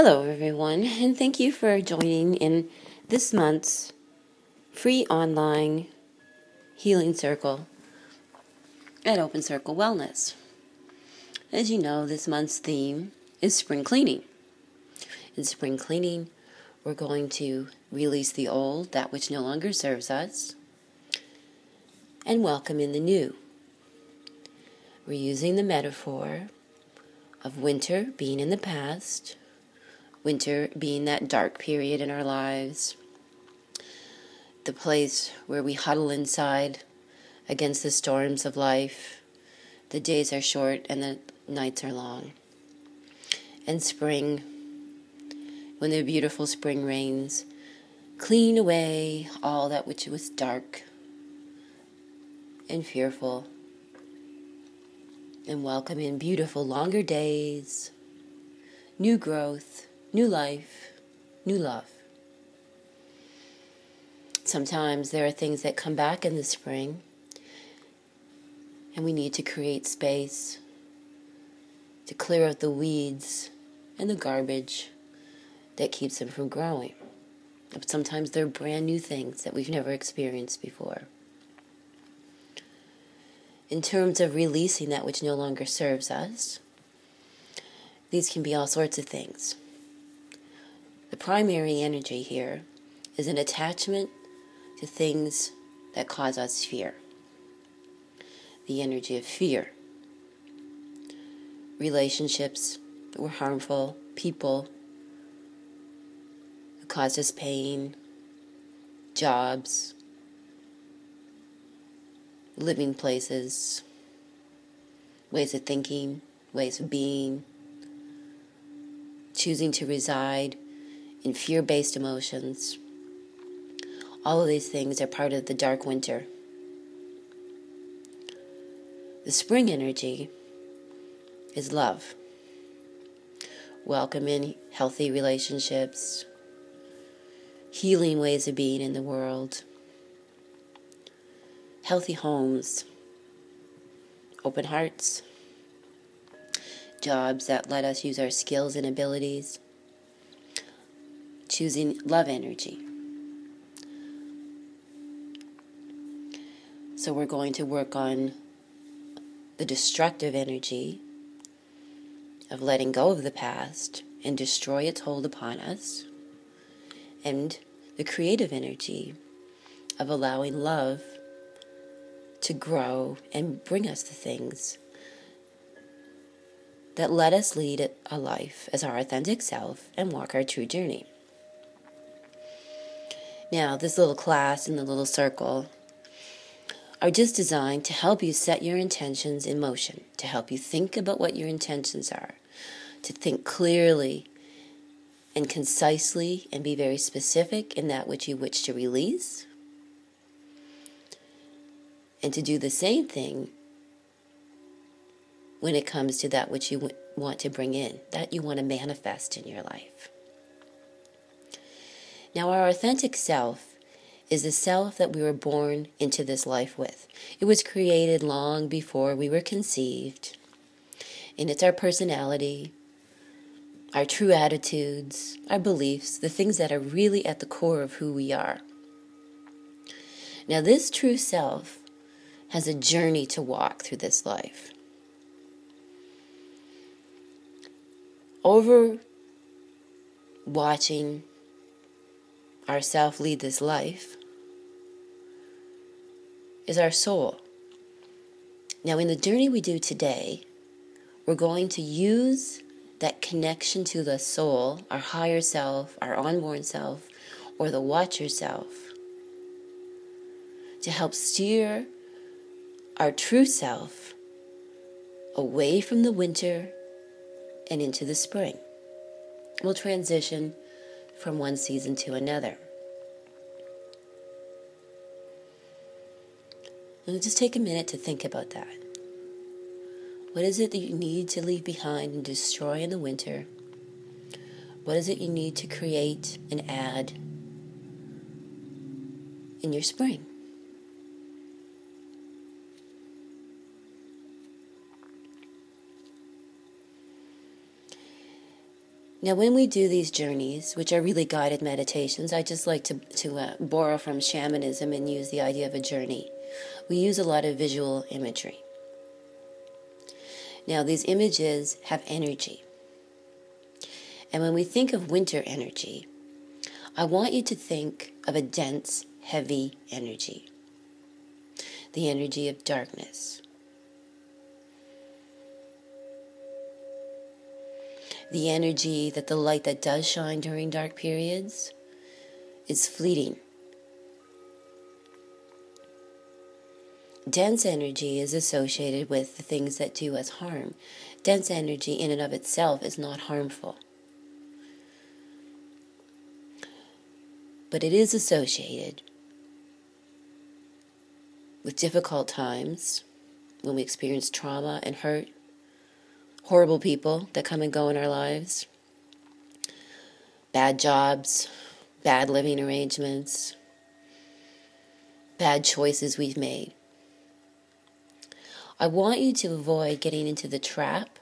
Hello, everyone, and thank you for joining in this month's free online healing circle at Open Circle Wellness. As you know, this month's theme is spring cleaning. In spring cleaning, we're going to release the old, that which no longer serves us, and welcome in the new. We're using the metaphor of winter being in the past winter being that dark period in our lives, the place where we huddle inside against the storms of life. The days are short and the nights are long. And spring, when the beautiful spring rains clean away all that which was dark and fearful, and welcome in beautiful longer days, new growth, new life, new love. Sometimes there are things that come back in the spring, and we need to create space to clear out the weeds and the garbage that keeps them from growing. But sometimes they're brand new things that we've never experienced before. In terms of releasing that which no longer serves us, these can be all sorts of things. The primary energy here is an attachment to things that cause us fear. The energy of fear. Relationships that were harmful, people who caused us pain, jobs, living places, ways of thinking, ways of being, choosing to reside and fear based emotions. All of these things are part of the dark winter. The spring energy is love. Welcome in healthy relationships, healing ways of being in the world, healthy homes, open hearts, jobs that let us use our skills and abilities choosing love energy. So we're going to work on the destructive energy of letting go of the past and destroy its hold upon us, and the creative energy of allowing love to grow and bring us the things that let us lead a life as our authentic self and walk our true journey. Now, this little class and the little circle are just designed to help you set your intentions in motion, to help you think about what your intentions are, to think clearly and concisely and be very specific in that which you wish to release, and to do the same thing when it comes to that which you want to bring in, that you want to manifest in your life. Now, our authentic self is the self that we were born into this life with. It was created long before we were conceived. And it's our personality, our true attitudes, our beliefs, the things that are really at the core of who we are. Now, this true self has a journey to walk through this life. Over watching ourself lead this life is our soul. Now, in the journey we do today, we're going to use that connection to the soul, our higher self, our unborn self, or the watcher self, to help steer our true self away from the winter and into the spring. We'll transition from one season to another. And just take a minute to think about that. What is it that you need to leave behind and destroy in the winter? What is it you need to create and add in your spring? Now, when we do these journeys, which are really guided meditations, I just like to, to uh, borrow from shamanism and use the idea of a journey. We use a lot of visual imagery. Now, these images have energy. And when we think of winter energy, I want you to think of a dense, heavy energy the energy of darkness. The energy that the light that does shine during dark periods is fleeting. Dense energy is associated with the things that do us harm. Dense energy, in and of itself, is not harmful. But it is associated with difficult times when we experience trauma and hurt horrible people that come and go in our lives, bad jobs, bad living arrangements, bad choices we've made. I want you to avoid getting into the trap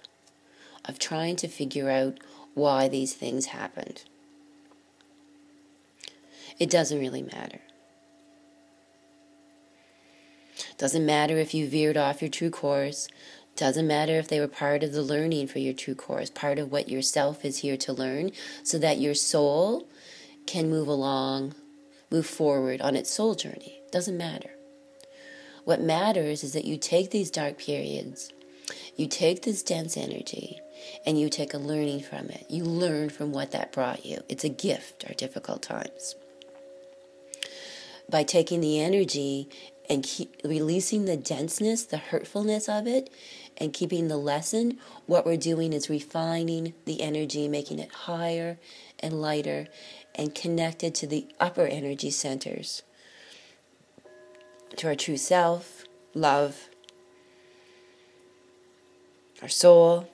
of trying to figure out why these things happened. It doesn't really matter. Doesn't matter if you veered off your true course. Doesn't matter if they were part of the learning for your true course, part of what yourself is here to learn, so that your soul can move along, move forward on its soul journey. Doesn't matter. What matters is that you take these dark periods, you take this dense energy, and you take a learning from it. You learn from what that brought you. It's a gift, our difficult times. By taking the energy and keep releasing the denseness, the hurtfulness of it, and keeping the lesson, what we're doing is refining the energy, making it higher and lighter and connected to the upper energy centers, to our true self, love, our soul,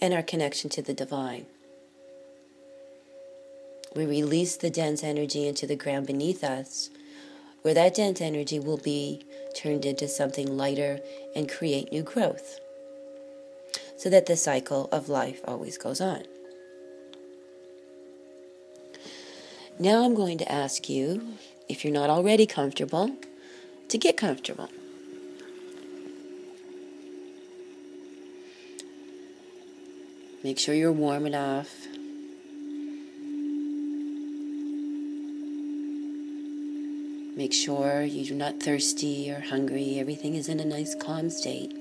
and our connection to the divine. We release the dense energy into the ground beneath us where that dense energy will be turned into something lighter and create new growth. So that the cycle of life always goes on. Now I'm going to ask you, if you're not already comfortable, to get comfortable. Make sure you're warm enough. Make sure you're not thirsty or hungry. Everything is in a nice calm state.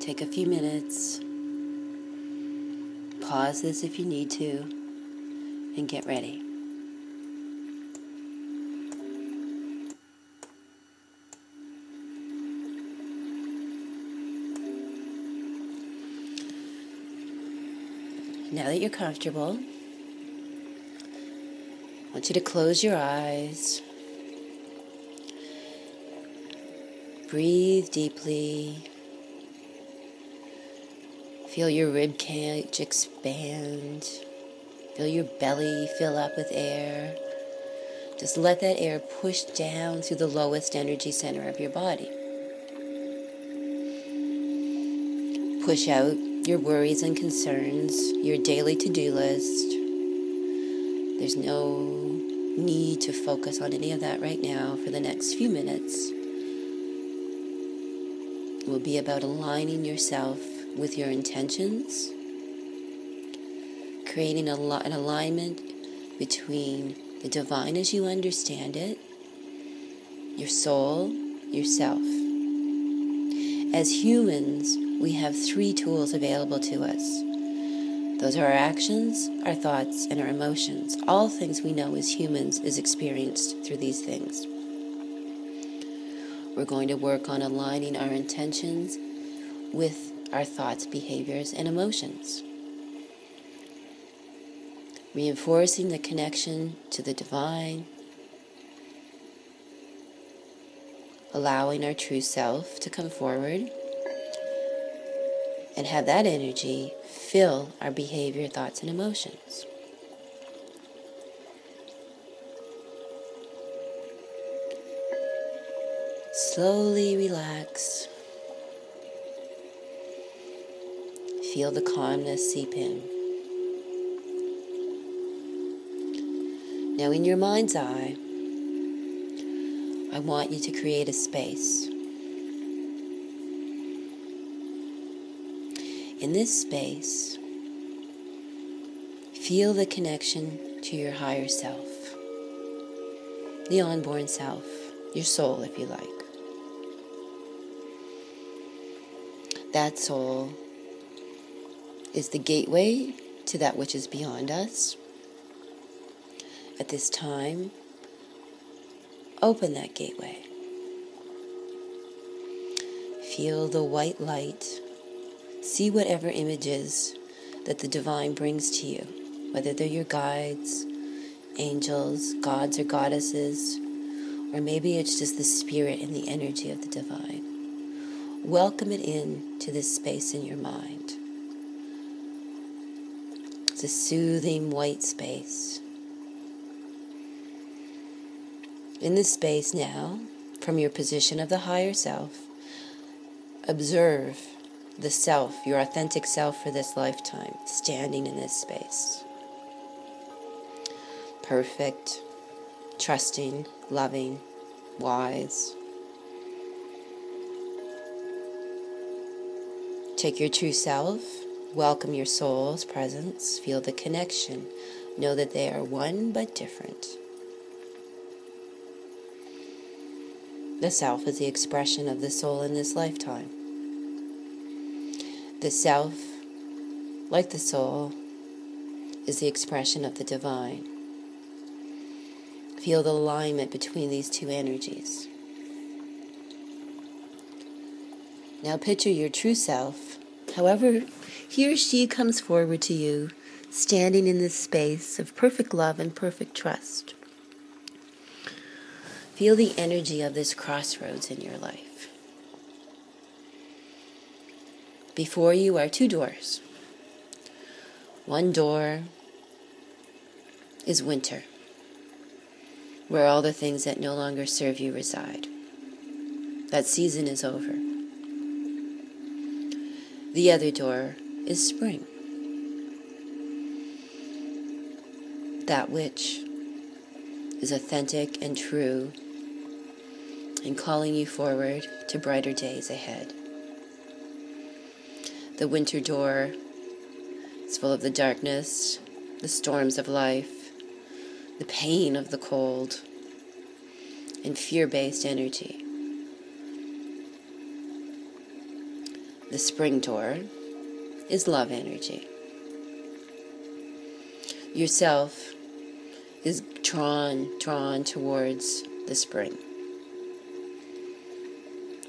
Take a few minutes. Pause this if you need to. And get ready. That you're comfortable, I want you to close your eyes. Breathe deeply. Feel your rib cage expand. Feel your belly fill up with air. Just let that air push down through the lowest energy center of your body. Push out your worries and concerns, your daily to do list. There's no need to focus on any of that right now for the next few minutes. It will be about aligning yourself with your intentions, creating a, an alignment between the divine as you understand it, your soul, yourself. As humans, we have three tools available to us. Those are our actions, our thoughts, and our emotions. All things we know as humans is experienced through these things. We're going to work on aligning our intentions with our thoughts, behaviors, and emotions. Reinforcing the connection to the divine, allowing our true self to come forward and have that energy fill our behavior, thoughts, and emotions. Slowly relax. Feel the calmness seep in. Now, in your mind's eye, I want you to create a space In this space, feel the connection to your higher self, the unborn self, your soul, if you like. That soul is the gateway to that which is beyond us. At this time, open that gateway. Feel the white light. See whatever images that the divine brings to you, whether they're your guides, angels, gods, or goddesses, or maybe it's just the spirit and the energy of the divine. Welcome it in to this space in your mind. It's a soothing white space. In this space now, from your position of the higher self, observe the self, your authentic self for this lifetime, standing in this space. Perfect, trusting, loving, wise. Take your true self, welcome your soul's presence, feel the connection, know that they are one but different. The self is the expression of the soul in this lifetime. The self, like the soul, is the expression of the divine. Feel the alignment between these two energies. Now picture your true self, however he or she comes forward to you, standing in this space of perfect love and perfect trust. Feel the energy of this crossroads in your life. Before you are two doors. One door is winter, where all the things that no longer serve you reside. That season is over. The other door is spring. That which is authentic and true and calling you forward to brighter days ahead. The winter door is full of the darkness, the storms of life, the pain of the cold, and fear based energy. The spring door is love energy. Yourself is drawn, drawn towards the spring.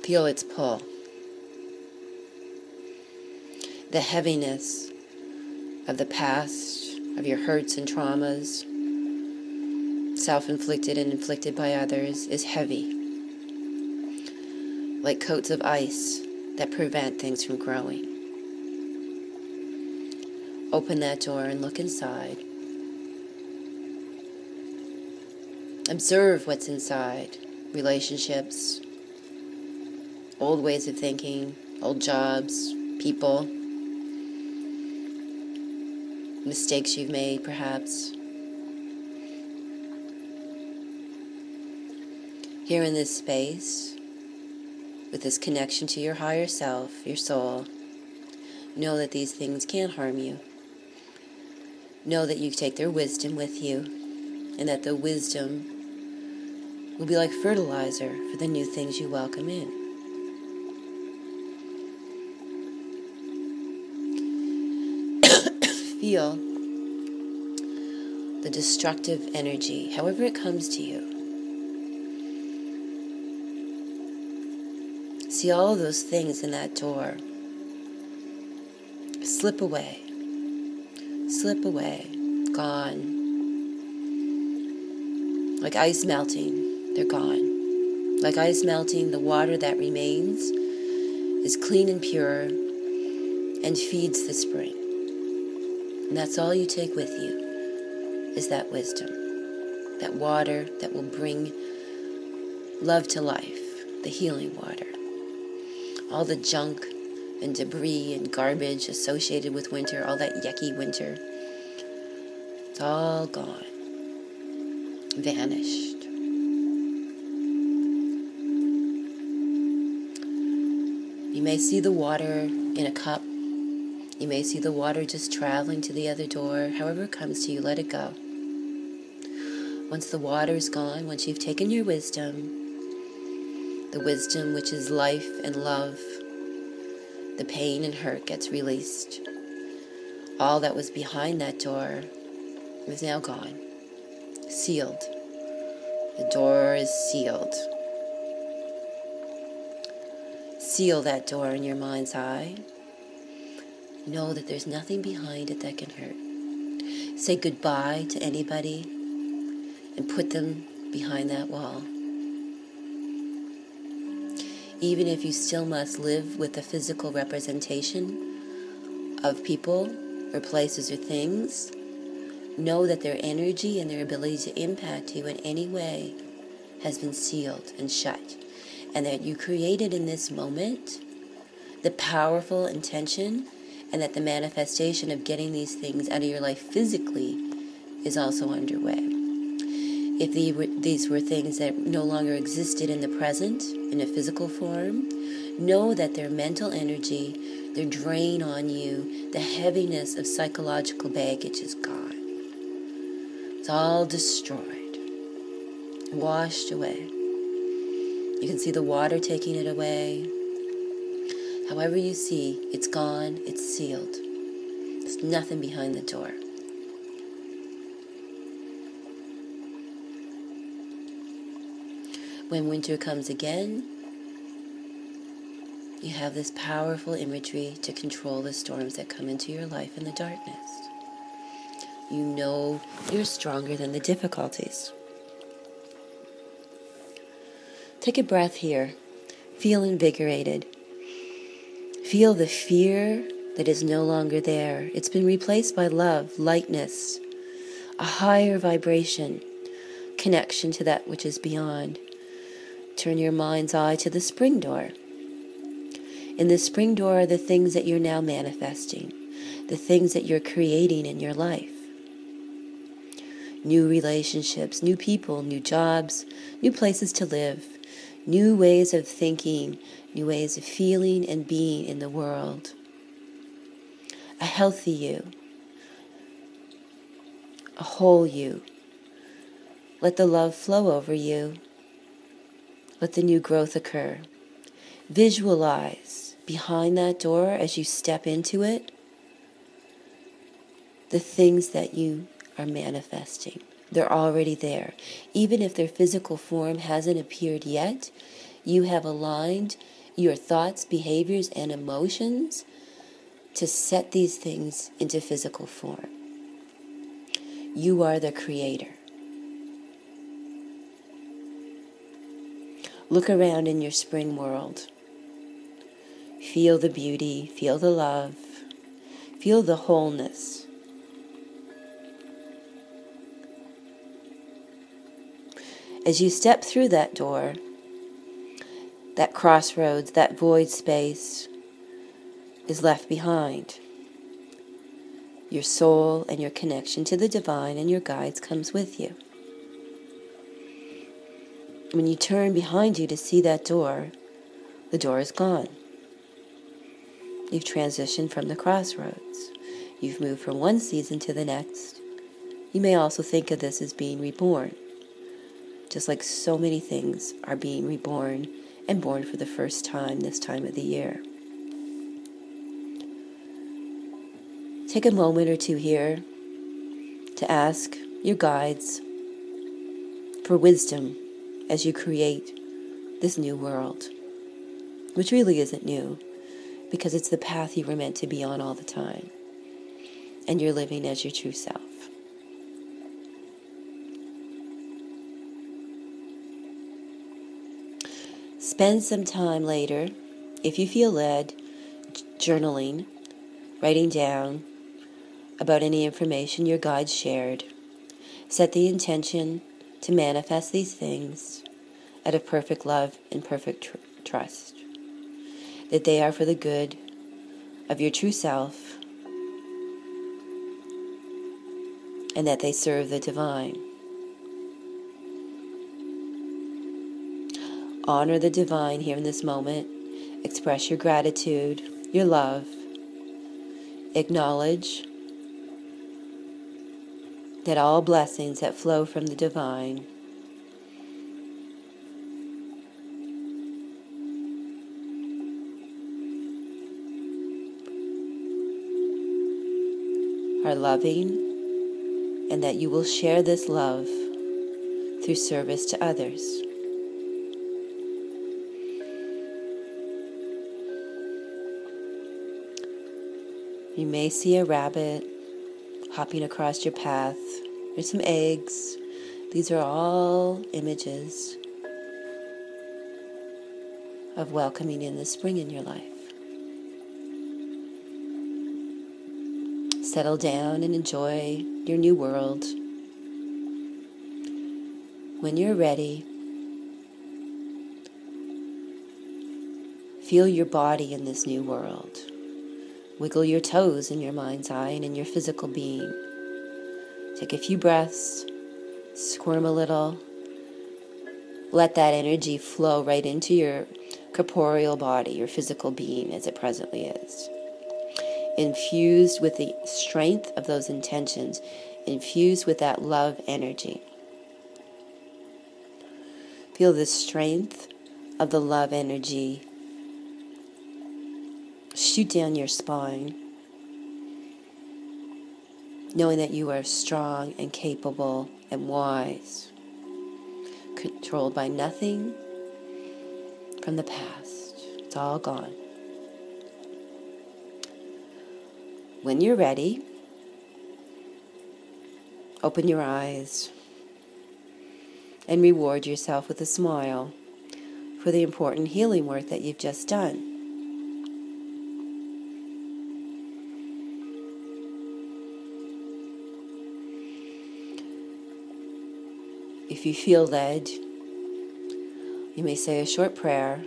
Feel its pull. The heaviness of the past, of your hurts and traumas, self inflicted and inflicted by others, is heavy, like coats of ice that prevent things from growing. Open that door and look inside. Observe what's inside relationships, old ways of thinking, old jobs, people, mistakes you've made, perhaps. Here in this space, with this connection to your higher self, your soul, know that these things can't harm you. Know that you take their wisdom with you, and that the wisdom will be like fertilizer for the new things you welcome in. Feel the destructive energy, however it comes to you. See all those things in that door. Slip away. Slip away. Gone. Like ice melting, they're gone. Like ice melting, the water that remains is clean and pure and feeds the spring. And that's all you take with you is that wisdom, that water that will bring love to life, the healing water. All the junk and debris and garbage associated with winter, all that yucky winter, it's all gone, vanished. You may see the water in a cup. You may see the water just traveling to the other door. However it comes to you, let it go. Once the water is gone, once you've taken your wisdom, the wisdom which is life and love, the pain and hurt gets released. All that was behind that door is now gone, sealed. The door is sealed. Seal that door in your mind's eye. Know that there's nothing behind it that can hurt. Say goodbye to anybody and put them behind that wall even if you still must live with the physical representation of people or places or things, know that their energy and their ability to impact you in any way has been sealed and shut, and that you created in this moment the powerful intention, and that the manifestation of getting these things out of your life physically is also underway if these were things that no longer existed in the present in a physical form, know that their mental energy, their drain on you, the heaviness of psychological baggage is gone. It's all destroyed, washed away. You can see the water taking it away. However, you see, it's gone, it's sealed. There's nothing behind the door. when winter comes again, you have this powerful imagery to control the storms that come into your life in the darkness. You know you're stronger than the difficulties. Take a breath here. Feel invigorated. Feel the fear that is no longer there. It's been replaced by love, lightness, a higher vibration, connection to that which is beyond. Turn your mind's eye to the spring door. In the spring door are the things that you're now manifesting, the things that you're creating in your life. New relationships, new people, new jobs, new places to live, new ways of thinking, new ways of feeling and being in the world. A healthy you, a whole you. Let the love flow over you let the new growth occur. Visualize behind that door as you step into it the things that you are manifesting. They're already there. Even if their physical form hasn't appeared yet, you have aligned your thoughts, behaviors, and emotions to set these things into physical form. You are the creator. Look around in your spring world. Feel the beauty, feel the love, feel the wholeness. As you step through that door, that crossroads, that void space is left behind. Your soul and your connection to the divine and your guides comes with you when you turn behind you to see that door, the door is gone. You've transitioned from the crossroads. You've moved from one season to the next. You may also think of this as being reborn, just like so many things are being reborn and born for the first time this time of the year. Take a moment or two here to ask your guides for wisdom as you create this new world, which really isn't new because it's the path you were meant to be on all the time, and you're living as your true self. Spend some time later, if you feel led, journaling, writing down about any information your guides shared. Set the intention to manifest these things out of perfect love and perfect tr- trust. That they are for the good of your true self and that they serve the divine. Honor the divine here in this moment. Express your gratitude, your love. Acknowledge that all blessings that flow from the divine are loving and that you will share this love through service to others. You may see a rabbit hopping across your path. There's some eggs. These are all images of welcoming in the spring in your life. Settle down and enjoy your new world. When you're ready, feel your body in this new world. Wiggle your toes in your mind's eye and in your physical being. Take a few breaths, squirm a little. Let that energy flow right into your corporeal body, your physical being as it presently is infused with the strength of those intentions, infused with that love energy. Feel the strength of the love energy shoot down your spine, knowing that you are strong and capable and wise, controlled by nothing from the past. It's all gone. When you're ready, open your eyes and reward yourself with a smile for the important healing work that you've just done. If you feel led, you may say a short prayer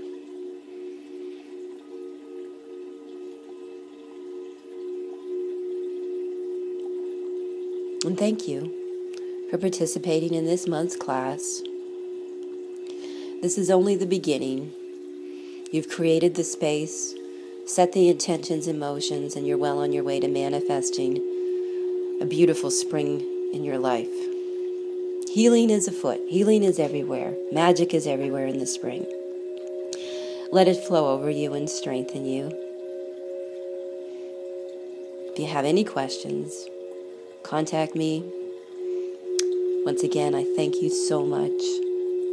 And thank you for participating in this month's class. This is only the beginning. You've created the space, set the intentions and motions, and you're well on your way to manifesting a beautiful spring in your life. Healing is afoot, healing is everywhere, magic is everywhere in the spring. Let it flow over you and strengthen you. If you have any questions, contact me. Once again, I thank you so much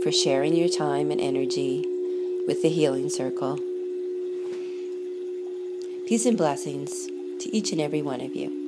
for sharing your time and energy with the Healing Circle. Peace and blessings to each and every one of you.